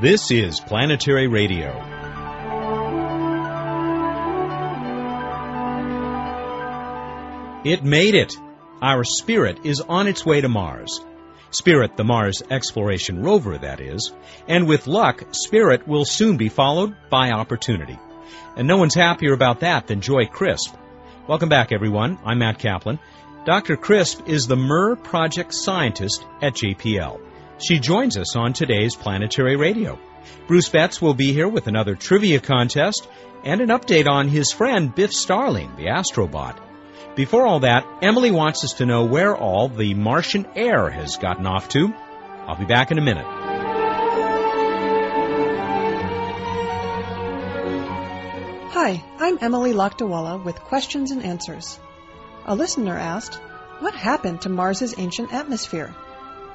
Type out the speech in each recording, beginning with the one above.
This is Planetary Radio. It made it. Our Spirit is on its way to Mars. Spirit, the Mars exploration rover, that is. And with luck, Spirit will soon be followed by Opportunity. And no one's happier about that than Joy Crisp. Welcome back, everyone. I'm Matt Kaplan. Dr. Crisp is the MER project scientist at JPL. She joins us on today's Planetary Radio. Bruce Betts will be here with another trivia contest and an update on his friend Biff Starling, the astrobot. Before all that, Emily wants us to know where all the Martian air has gotten off to. I'll be back in a minute. Hi, I'm Emily Lakdawalla with questions and answers. A listener asked, What happened to Mars's ancient atmosphere?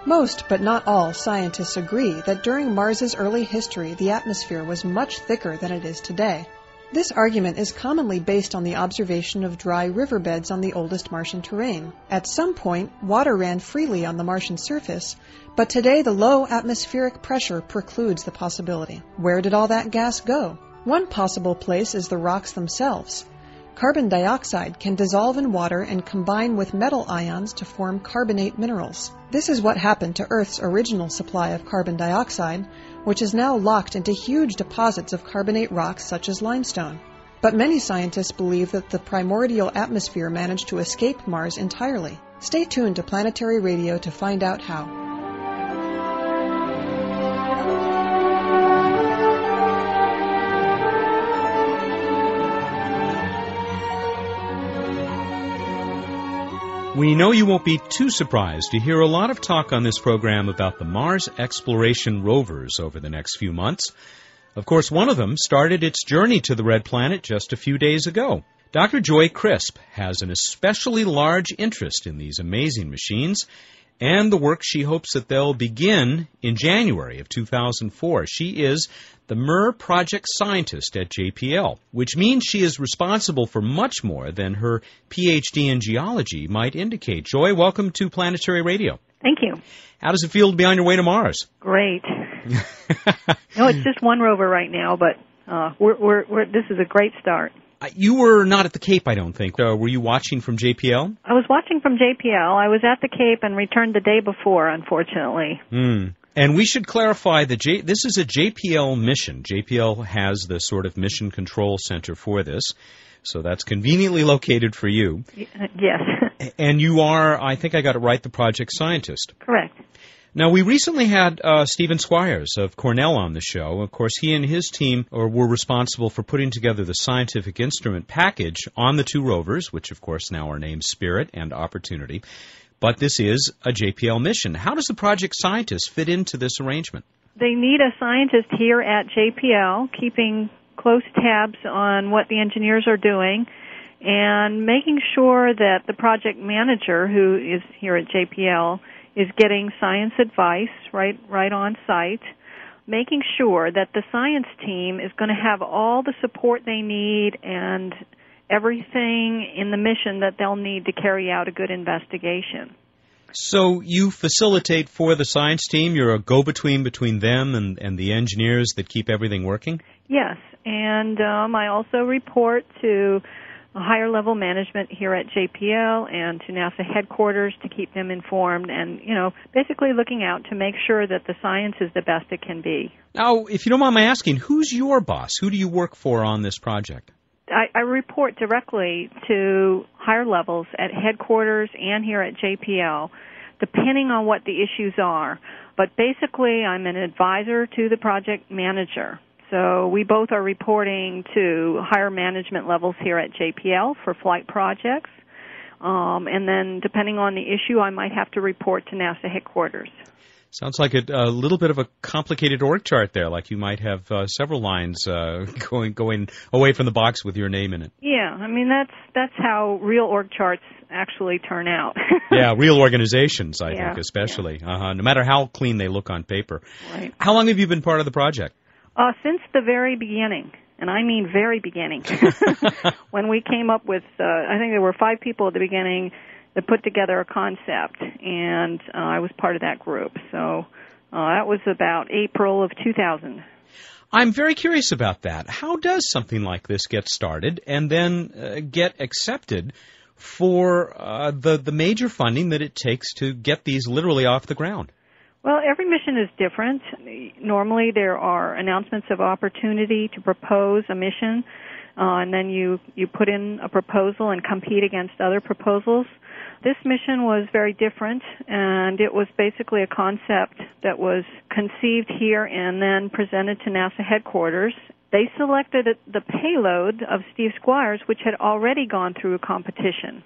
Most, but not all, scientists agree that during Mars's early history the atmosphere was much thicker than it is today. This argument is commonly based on the observation of dry riverbeds on the oldest Martian terrain. At some point, water ran freely on the Martian surface, but today the low atmospheric pressure precludes the possibility. Where did all that gas go? One possible place is the rocks themselves. Carbon dioxide can dissolve in water and combine with metal ions to form carbonate minerals. This is what happened to Earth's original supply of carbon dioxide, which is now locked into huge deposits of carbonate rocks such as limestone. But many scientists believe that the primordial atmosphere managed to escape Mars entirely. Stay tuned to Planetary Radio to find out how. We know you won't be too surprised to hear a lot of talk on this program about the Mars exploration rovers over the next few months. Of course, one of them started its journey to the Red Planet just a few days ago. Dr. Joy Crisp has an especially large interest in these amazing machines and the work she hopes that they'll begin in January of 2004. She is the MER project scientist at JPL, which means she is responsible for much more than her PhD in geology might indicate. Joy, welcome to Planetary Radio. Thank you. How does it feel to be on your way to Mars? Great. no, it's just one rover right now, but uh, we're, we're, we're, this is a great start. Uh, you were not at the Cape, I don't think. Uh, were you watching from JPL? I was watching from JPL. I was at the Cape and returned the day before, unfortunately. Hmm. And we should clarify that J- this is a JPL mission. JPL has the sort of mission control center for this. So that's conveniently located for you. Yes. and you are, I think I got it right, the project scientist. Correct. Now, we recently had uh, Steven Squyres of Cornell on the show. Of course, he and his team are, were responsible for putting together the scientific instrument package on the two rovers, which, of course, now are named Spirit and Opportunity but this is a JPL mission. How does the project scientist fit into this arrangement? They need a scientist here at JPL, keeping close tabs on what the engineers are doing and making sure that the project manager who is here at JPL is getting science advice right right on site making sure that the science team is going to have all the support they need and everything in the mission that they'll need to carry out a good investigation. So you facilitate for the science team. You're a go-between between them and, and the engineers that keep everything working. Yes, and um, I also report to higher level management here at JPL and to NASA headquarters to keep them informed and, you know, basically looking out to make sure that the science is the best it can be. Now, if you don't mind my asking, who's your boss? Who do you work for on this project? I, I report directly to higher levels at headquarters and here at JPL, depending on what the issues are. But basically, I'm an advisor to the project manager. So we both are reporting to higher management levels here at JPL for flight projects. Um, and then, depending on the issue, I might have to report to NASA headquarters. Sounds like a, a, little bit of a complicated org chart there. Like you might have uh, several lines uh, going going away from the box with your name in it. Yeah, I mean that's that's how real org charts actually turn out. yeah, real organizations, I yeah, think, especially. Yeah. Uh-huh, no matter how clean they look on paper. Right. How long have you been part of the project? Uh, since the very beginning, and I mean very beginning. when we came up with, uh, I think there were five people at the beginning that put together a concept, and uh, I was part of that group. So Uh, that was about April of 2000. I'm very curious about that. How does something like this get started and then uh, get accepted for uh, the the major funding that it takes to get these literally off the ground? Well, every mission is different. Normally, there are announcements of opportunity to propose a mission, uh, and then you you put in a proposal and compete against other proposals. This mission was very different, and it was basically a concept that was conceived here and then presented to NASA headquarters. They selected the payload of Steve Squyres, which had already gone through a competition,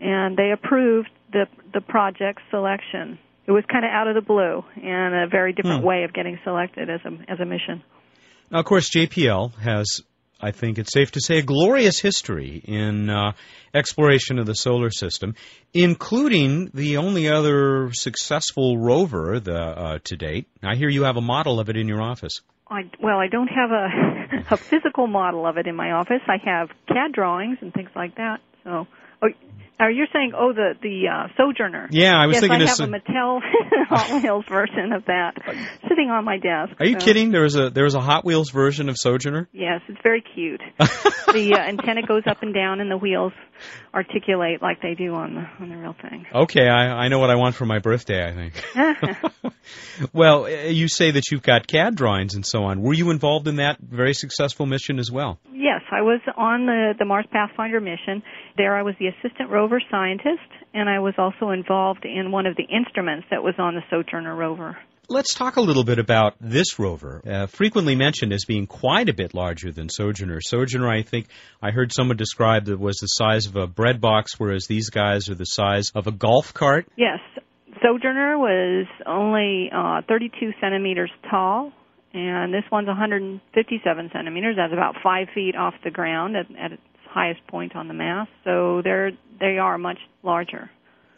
and they approved the the project selection. It was kind of out of the blue and a very different hmm. way of getting selected as a as a mission. Now, of course, JPL has I think it's safe to say, a glorious history in uh, exploration of the solar system, including the only other successful rover the, uh, to date. I hear you have a model of it in your office. I, well, I don't have a, a physical model of it in my office. I have CAD drawings and things like that. So, oh, are you saying, oh, the the uh, Sojourner? Yeah, I was yes, thinking. I have a Mattel Hot Wheels version of that sitting on my desk. Are you so. kidding? There was a there was a Hot Wheels version of Sojourner. Yes, it's very cute. the uh, antenna goes up and down, and the wheels articulate like they do on the on the real thing. Okay, I I know what I want for my birthday. I think. well, uh, you say that you've got CAD drawings and so on. Were you involved in that very successful mission as well? Yes, I was on the the Mars Pathfinder mission. There, I was the assistant rover scientist, and I was also involved in one of the instruments that was on the Sojourner rover. Let's talk a little bit about this rover, uh, frequently mentioned as being quite a bit larger than Sojourner. Sojourner, I think I heard someone describe that was the size of a bread box, whereas these guys are the size of a golf cart. Yes, Sojourner was only uh, 32 centimeters tall, and this one's 157 centimeters. That's about five feet off the ground at, at its highest point on the mast. So they're they are much larger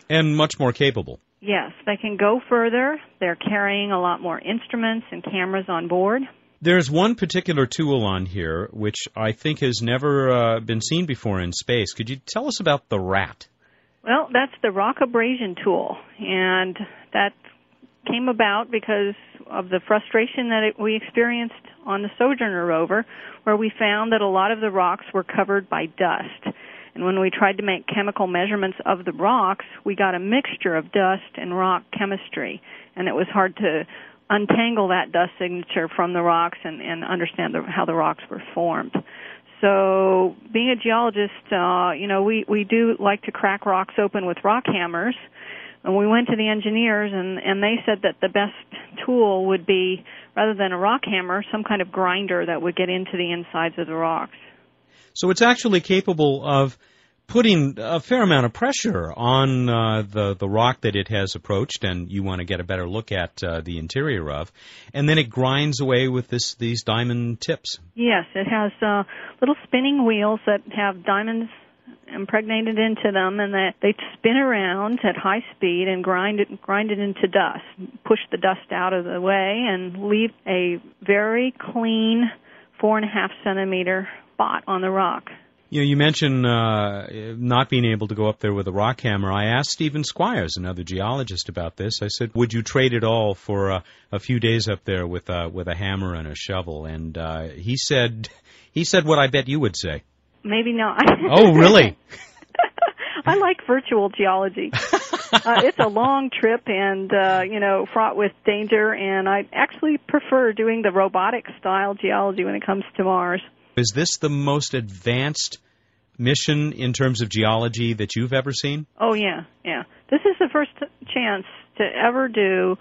and much more capable. Yes, they can go further. They're carrying a lot more instruments and cameras on board. There's one particular tool on here which I think has never uh, been seen before in space. Could you tell us about the RAT? Well, that's the rock abrasion tool, and that came about because of the frustration that it, we experienced on the Sojourner rover, where we found that a lot of the rocks were covered by dust. And when we tried to make chemical measurements of the rocks, we got a mixture of dust and rock chemistry, and it was hard to untangle that dust signature from the rocks and, and understand the, how the rocks were formed. So, being a geologist, uh, you know, we we do like to crack rocks open with rock hammers. And we went to the engineers, and and they said that the best tool would be rather than a rock hammer, some kind of grinder that would get into the insides of the rocks. So it's actually capable of putting a fair amount of pressure on uh, the the rock that it has approached, and you want to get a better look at uh, the interior of, and then it grinds away with this these diamond tips. Yes, it has uh, little spinning wheels that have diamonds impregnated into them, and that they spin around at high speed and grind it grind it into dust, push the dust out of the way, and leave a very clean four and a half centimeter spot on the rock. You know, you mentioned uh, not being able to go up there with a rock hammer. I asked Steven Squyres, another geologist, about this. I said, "Would you trade it all for uh, a few days up there with uh, with a hammer and a shovel?" And uh, he said, "He said what I bet you would say." Maybe not. oh, really? I like virtual geology. uh, it's a long trip and uh, you know fraught with danger, and I actually prefer doing the robotic style geology when it comes to Mars. Is this the most advanced mission in terms of geology that you've ever seen? Oh yeah, yeah. This is the first chance to ever do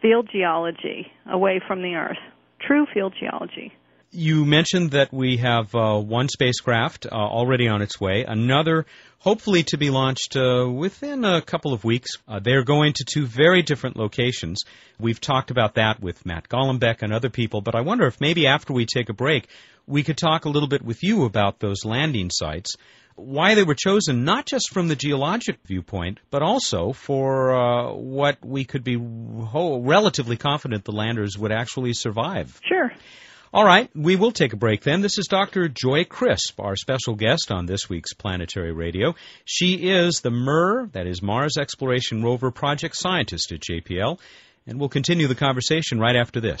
field geology away from the Earth. True field geology. You mentioned that we have uh, one spacecraft uh, already on its way, another hopefully to be launched uh, within a couple of weeks. Uh, they're going to two very different locations. We've talked about that with Matt Golombek and other people, but I wonder if maybe after we take a break, we could talk a little bit with you about those landing sites, why they were chosen, not just from the geologic viewpoint, but also for uh, what we could be ho- relatively confident the landers would actually survive. Sure. All right, we will take a break then. This is Dr. Joy Crisp, our special guest on this week's Planetary Radio. She is the MER, that is Mars Exploration Rover Project Scientist at JPL, And we'll continue the conversation right after this.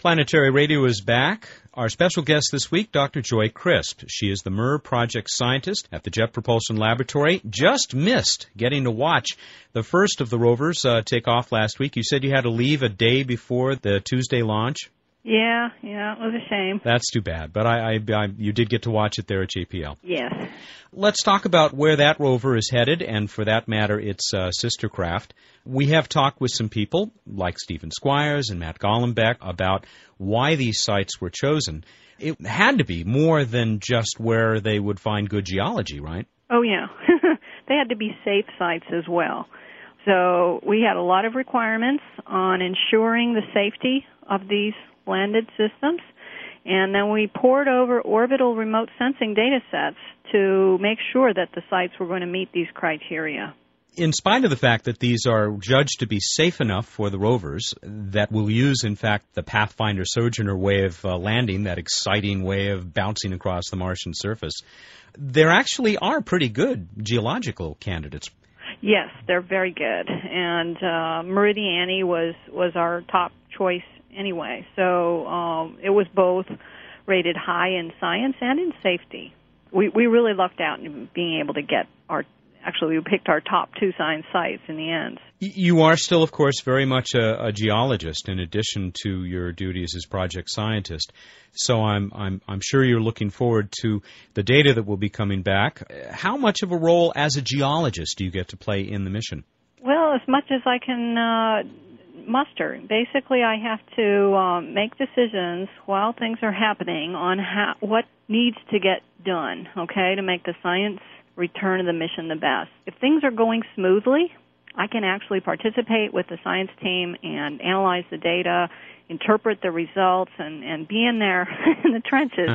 Planetary Radio is back. Our special guest this week, Dr. Joy Crisp. She is the MER project scientist at the Jet Propulsion Laboratory. Just missed getting to watch the first of the rovers uh, take off last week. You said you had to leave a day before the Tuesday launch. Yeah, yeah, it was a shame. That's too bad, but I, I, I, you did get to watch it there at JPL. Yes. Let's talk about where that rover is headed, and for that matter, its uh, sister craft. We have talked with some people, like Steven Squyres and Matt Golombek, about why these sites were chosen. It had to be more than just where they would find good geology, right? Oh, yeah. they had to be safe sites as well. So we had a lot of requirements on ensuring the safety of these landed systems. And then we poured over orbital remote sensing data sets to make sure that the sites were going to meet these criteria. In spite of the fact that these are judged to be safe enough for the rovers that will use, in fact, the Pathfinder Sojourner way of uh, landing, that exciting way of bouncing across the Martian surface, there actually are pretty good geological candidates. Yes, they're very good, and uh, Meridiani was was our top choice anyway. So um, it was both rated high in science and in safety. We we really lucked out in being able to get our actually we picked our top two science sites in the end. You are still, of course, very much a, a, geologist in addition to your duties as project scientist. So I'm I'm I'm sure you're looking forward to the data that will be coming back. How much of a role as a geologist do you get to play in the mission? Well, as much as I can uh, muster. Basically, I have to um, make decisions while things are happening on how what needs to get done. Okay, to make the science return to the mission the best. If things are going smoothly, I can actually participate with the science team and analyze the data, interpret the results, and and be in there in the trenches.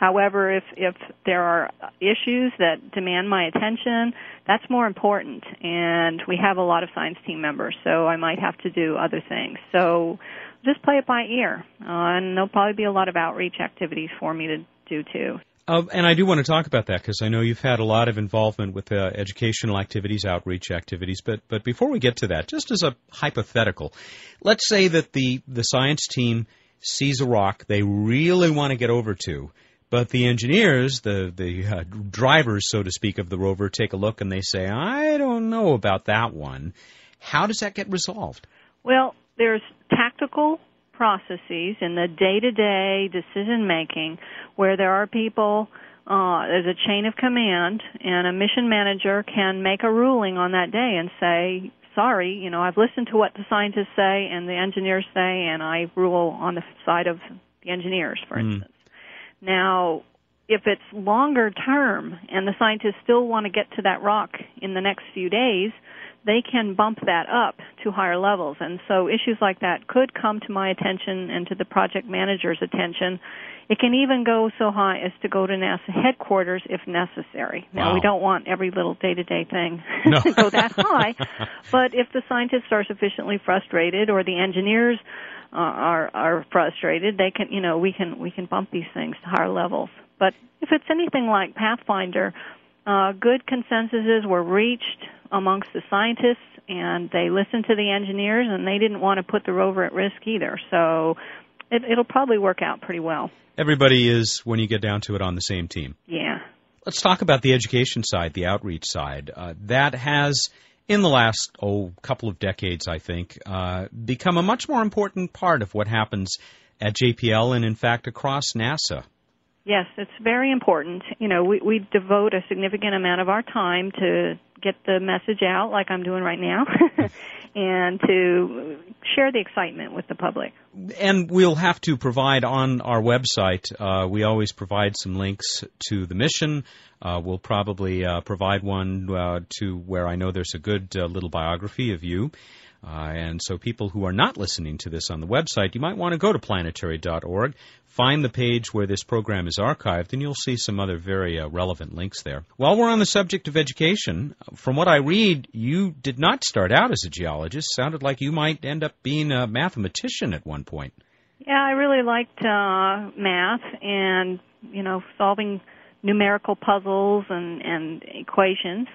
However, if if there are issues that demand my attention, that's more important. And we have a lot of science team members, so I might have to do other things. So just play it by ear, uh, and there'll probably be a lot of outreach activities for me to do too. Uh, and I do want to talk about that because I know you've had a lot of involvement with uh, educational activities, outreach activities. But but before we get to that, just as a hypothetical, let's say that the the science team sees a rock they really want to get over to, but the engineers, the the uh, drivers, so to speak, of the rover, take a look and they say, "I don't know about that one." How does that get resolved? Well, there's tactical processes in the day-to-day decision making where there are people. Uh, there's a chain of command, and a mission manager can make a ruling on that day and say, sorry, you know, I've listened to what the scientists say and the engineers say, and I rule on the side of the engineers, for mm. instance. Now, if it's longer term and the scientists still want to get to that rock in the next few days, they can bump that up to higher levels. And so issues like that could come to my attention and to the project manager's attention. It can even go so high as to go to NASA headquarters if necessary. Now, wow. we don't want every little day to day thing no. to go that high, but if the scientists are sufficiently frustrated or the engineers uh, are are frustrated, they can you know we can we can bump these things to higher levels. But if it's anything like Pathfinder, uh, good consensuses were reached amongst the scientists, and they listened to the engineers, and they didn't want to put the rover at risk either. So it, it'll probably work out pretty well. Everybody is, when you get down to it, on the same team. Yeah. Let's talk about the education side, the outreach side. Uh, that has in the last oh couple of decades, I think, uh, become a much more important part of what happens at JPL and in fact across NASA. Yes, it's very important. You know, we, we devote a significant amount of our time to get the message out, like I'm doing right now, and to share the excitement with the public. And we'll have to provide on our website, uh, we always provide some links to the mission. Uh, we'll probably uh, provide one uh, to where I know there's a good uh, little biography of you. Uh, and so, people who are not listening to this on the website, you might want to go to planetary.org, find the page where this program is archived, and you'll see some other very uh, relevant links there. While we're on the subject of education, from what I read, you did not start out as a geologist. Sounded like you might end up being a mathematician at one point. Yeah, I really liked uh, math and you know solving numerical puzzles and and equations.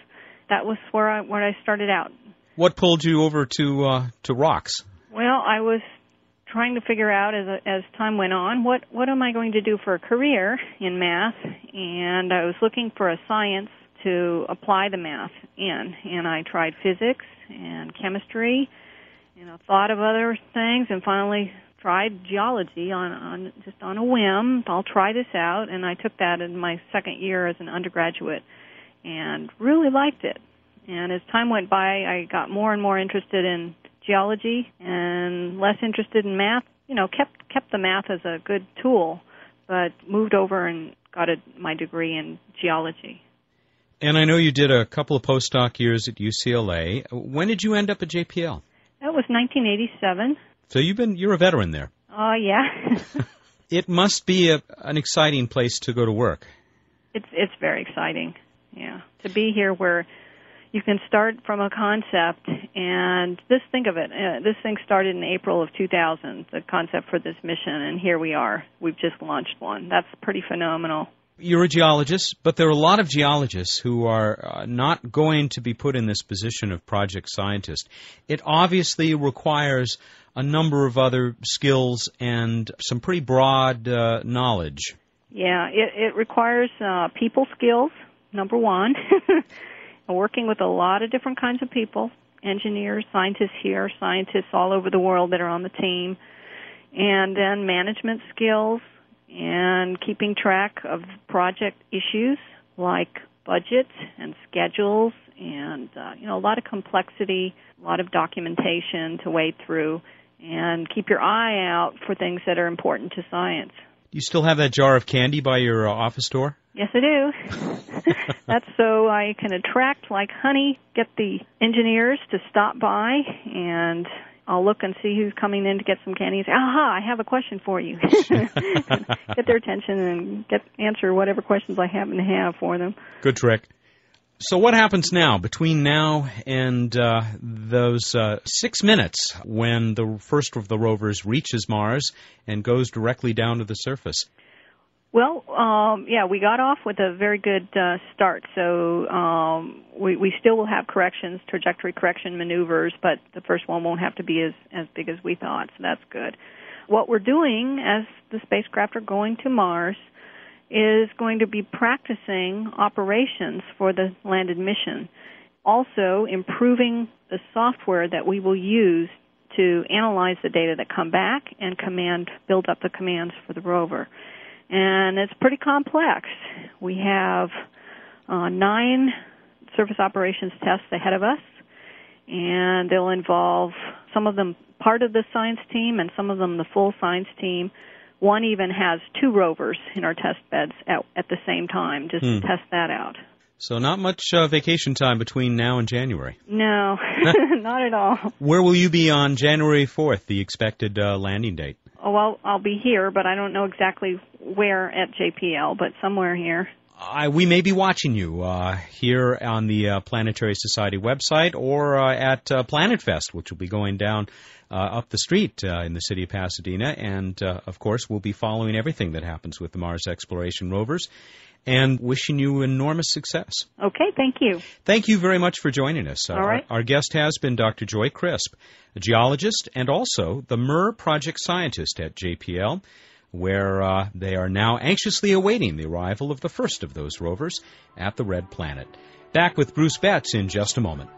That was where I where I started out. What pulled you over to uh, to rocks? Well, I was trying to figure out as as time went on what what am I going to do for a career in math, and I was looking for a science to apply the math in, and I tried physics and chemistry, you know, thought of other things, and finally tried geology on on just on a whim. I'll try this out, and I took that in my second year as an undergraduate, and really liked it. And as time went by, I got more and more interested in geology and less interested in math. You know, kept kept the math as a good tool, but moved over and got a, my degree in geology. And I know you did a couple of postdoc years at UCLA. When did you end up at JPL? That was 1987. So you've been you're a veteran there. Oh uh, yeah. it must be a, an exciting place to go to work. It's it's very exciting. Yeah, to be here where you can start from a concept and just think of it. Uh, this thing started in April of 2000, the concept for this mission, and here we are. We've just launched one. That's pretty phenomenal. You're a geologist, but there are a lot of geologists who are uh, not going to be put in this position of project scientist. It obviously requires a number of other skills and some pretty broad uh, knowledge. Yeah, it, it requires uh, people skills, number one. working with a lot of different kinds of people engineers, scientists here, scientists all over the world that are on the team, and then management skills and keeping track of project issues like budget and schedules and uh, you know a lot of complexity, a lot of documentation to wade through, and keep your eye out for things that are important to science. Do you still have that jar of candy by your uh, office door? Yes, I do. That's so I can attract like honey, get the engineers to stop by and I'll look and see who's coming in to get some candy and say, aha, I have a question for you. get their attention and get answer whatever questions I happen to have for them. Good trick. So what happens now between now and uh, those uh, six minutes when the first of the rovers reaches Mars and goes directly down to the surface? Well, um, yeah, we got off with a very good uh, start. So um, we, we still will have corrections, trajectory correction maneuvers, but the first one won't have to be as, as big as we thought. So that's good. What we're doing as the spacecraft are going to Mars is going to be practicing operations for the landed mission. Also, improving the software that we will use to analyze the data that come back and command build up the commands for the rover and it's pretty complex. We have uh, nine surface operations tests ahead of us, and they'll involve some of them part of the science team and some of them the full science team. One even has two rovers in our test beds at, at the same time, just hmm. to test that out. So not much uh, vacation time between now and January. No, not at all. Where will you be on January 4th, the expected uh, landing date? Oh, well, I'll be here, but I don't know exactly where at JPL, but somewhere here. We may be watching you uh, here on the uh, Planetary Society website or uh, at uh, Planet Fest, which will be going down uh, up the street in the city of Pasadena. And, of course, we'll be following everything that happens with the Mars exploration rovers and wishing you enormous success. Okay, thank you. Thank you very much for joining us. All right. Our, our guest has been Dr. Joy Crisp, a geologist and also the MER project scientist at JPL, where uh, they are now anxiously awaiting the arrival of the first of those rovers at the Red Planet. Back with Bruce Betts in just a moment.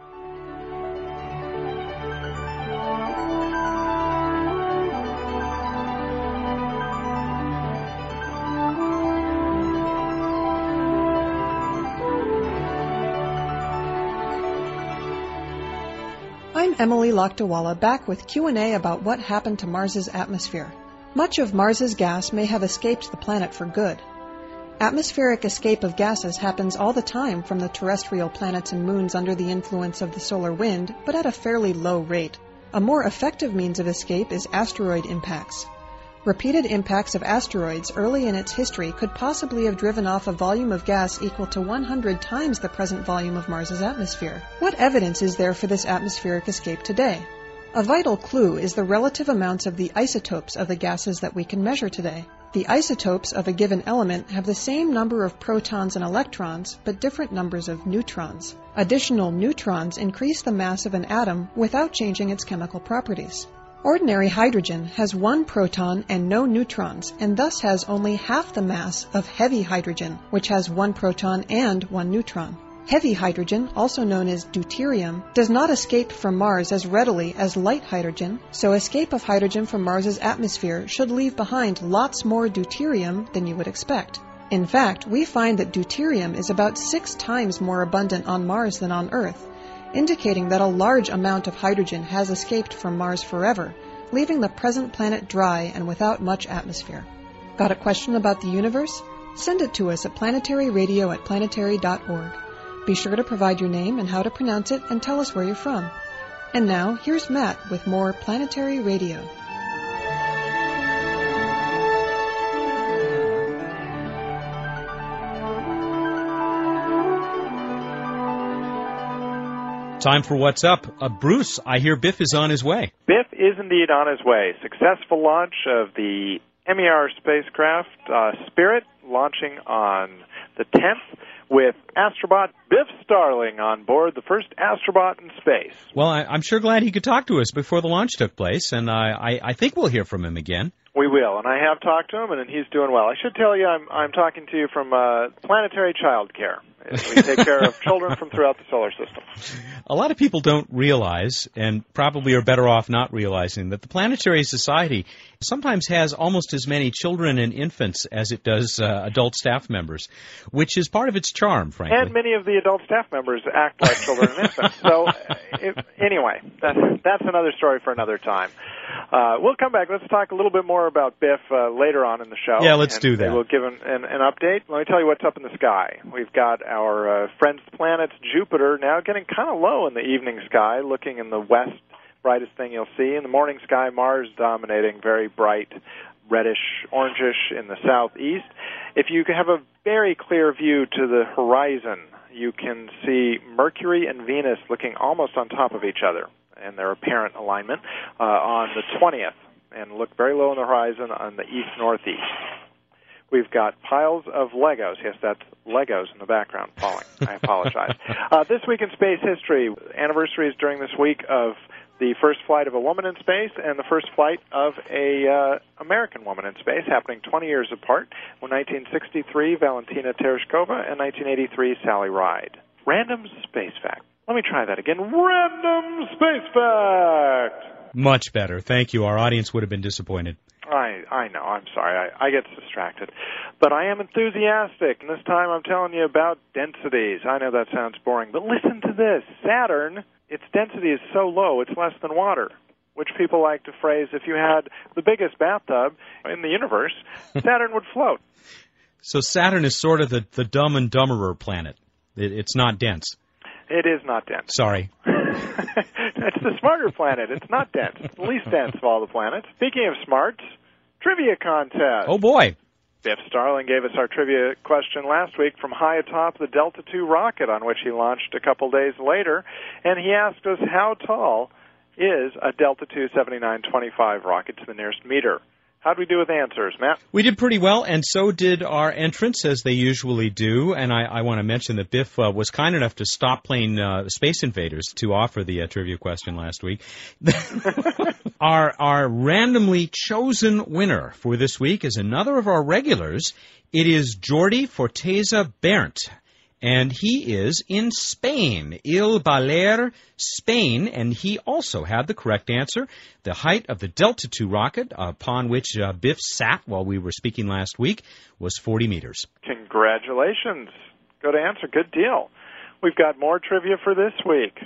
Emily Lakdawalla back with Q&A about what happened to Mars's atmosphere. Much of Mars's gas may have escaped the planet for good. Atmospheric escape of gases happens all the time from the terrestrial planets and moons under the influence of the solar wind, but at a fairly low rate. A more effective means of escape is asteroid impacts. Repeated impacts of asteroids early in its history could possibly have driven off a volume of gas equal to 100 times the present volume of Mars's atmosphere. What evidence is there for this atmospheric escape today? A vital clue is the relative amounts of the isotopes of the gases that we can measure today. The isotopes of a given element have the same number of protons and electrons, but different numbers of neutrons. Additional neutrons increase the mass of an atom without changing its chemical properties. Ordinary hydrogen has one proton and no neutrons, and thus has only half the mass of heavy hydrogen, which has one proton and one neutron. Heavy hydrogen, also known as deuterium, does not escape from Mars as readily as light hydrogen, so escape of hydrogen from Mars's atmosphere should leave behind lots more deuterium than you would expect. In fact, we find that deuterium is about six times more abundant on Mars than on Earth, indicating that a large amount of hydrogen has escaped from Mars forever, leaving the present planet dry and without much atmosphere. Got a question about the universe? Send it to us at planetaryradio at planetary.org. Be sure to provide your name and how to pronounce it and tell us where you're from. And now, here's Matt with more Planetary Radio. Time for What's Up. Uh, Bruce, I hear Biff is on his way. Biff is indeed on his way. Successful launch of the MER spacecraft uh, Spirit launching on the 10th with Astrobot Biff Starling on board, the first Astrobot in space. Well, I, am sure glad he could talk to us before the launch took place, and I, I, I think we'll hear from him again. We will, and I have talked to him, and he's doing well. I should tell you, I'm I'm talking to you from uh, Planetary Child Care. We take care of children from throughout the solar system. A lot of people don't realize, and probably are better off not realizing, that the Planetary Society sometimes has almost as many children and infants as it does uh, adult staff members, which is part of its charm, frankly. And many of the adult staff members act like children and infants. So, uh, if, anyway, that's, that's another story for another time. Uh, we'll come back. Let's talk a little bit more about Biff uh, later on in the show. Yeah, let's do that. We'll give an, an, an, update. Let me tell you what's up in the sky. We've got our uh, friends planets Jupiter now getting kind of low in the evening sky, looking in the west, brightest thing you'll see. In the morning sky, Mars dominating, very bright, reddish, orangish in the southeast. If you have a very clear view to the horizon, you can see Mercury and Venus looking almost on top of each other in their apparent alignment uh, on the 20th, and look very low on the horizon on the east northeast. We've got piles of Legos. Yes, that's Legos in the background falling. I apologize. uh, this week in space history, anniversaries during this week of the first flight of a woman in space and the first flight of a uh, American woman in space, happening 20 years apart. In 1963, Valentina Tereshkova, and 1983, Sally Ride. Random space fact. Let me try that again. Random space fact. Much better. Thank you. Our audience would have been disappointed. I I know. I'm sorry. I, I get distracted, but I am enthusiastic, and this time I'm telling you about densities. I know that sounds boring, but listen to this. Saturn, its density is so low, it's less than water. Which people like to phrase if you had the biggest bathtub in the universe, Saturn would float. So Saturn is sort of the, the dumb and dumberer planet. It, it's not dense. It is not dense. Sorry. it's the smarter planet. It's not dense. It's the least dense of all the planets. Speaking of smarts, trivia contest. Oh boy. Biff Starling gave us our trivia question last week from high atop the Delta II rocket on which he launched a couple days later, and he asked us how tall is a Delta II 7925 rocket to the nearest meter. How'd we do with answers, Matt? We did pretty well, and so did our entrants, as they usually do. And I, I want to mention that Biff uh, was kind enough to stop playing uh, Space Invaders to offer the uh, trivia question last week. our our randomly chosen winner for this week is another of our regulars. It is Jordi Forteza Berndt and he is in Spain, Il Baler, Spain, and he also had the correct answer. The height of the Delta II rocket, upon which uh, Biff sat while we were speaking last week, was 40 meters. Congratulations. Good answer. Good deal. We've got more trivia for this week.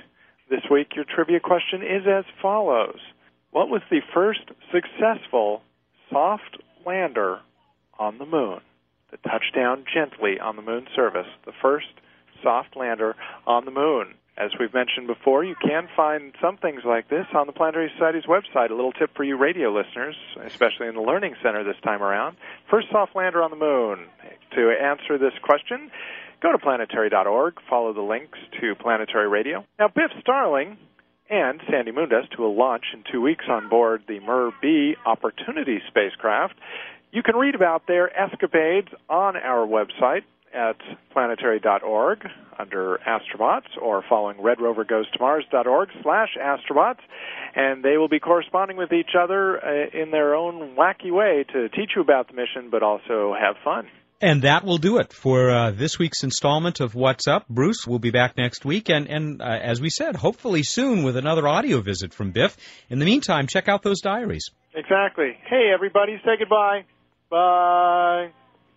This week, your trivia question is as follows What was the first successful soft lander on the moon that touched down gently on the moon surface? The first soft lander on the moon. As we've mentioned before, you can find some things like this on the Planetary Society's website. A little tip for you radio listeners, especially in the Learning Center this time around. First soft lander on the moon. To answer this question, go to planetary.org, follow the links to Planetary Radio. Now, Biff Starling and Sandy Moondust, who will launch in two weeks on board the MER-B Opportunity spacecraft. You can read about their escapades on our website, at planetary.org under astrobots or following redrovergoestomars.org slash astrobots and they will be corresponding with each other uh, in their own wacky way to teach you about the mission but also have fun and that will do it for uh, this week's installment of What's Up. Bruce will be back next week, and, and uh, as we said, hopefully soon with another audio visit from Biff. In the meantime, check out those diaries. Exactly. Hey, everybody, say goodbye. Bye.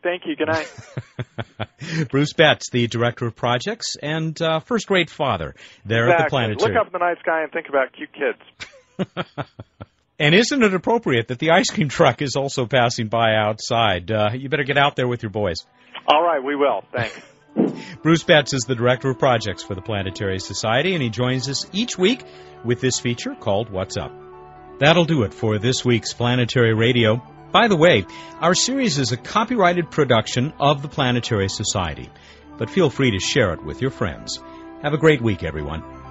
Thank you. Good night. Bruce Betts, the director of projects and uh, first grade father there exactly. at the planetary. Look up in the night sky and think about cute kids. and isn't it appropriate that the ice cream truck is also passing by outside? Uh, you better get out there with your boys. All right, we will. Thanks. Bruce Betts is the director of projects for the Planetary Society, and he joins us each week with this feature called What's Up. That'll do it for this week's Planetary Radio. By the way, our series is a copyrighted production of the Planetary Society, but feel free to share it with your friends. Have a great week, everyone.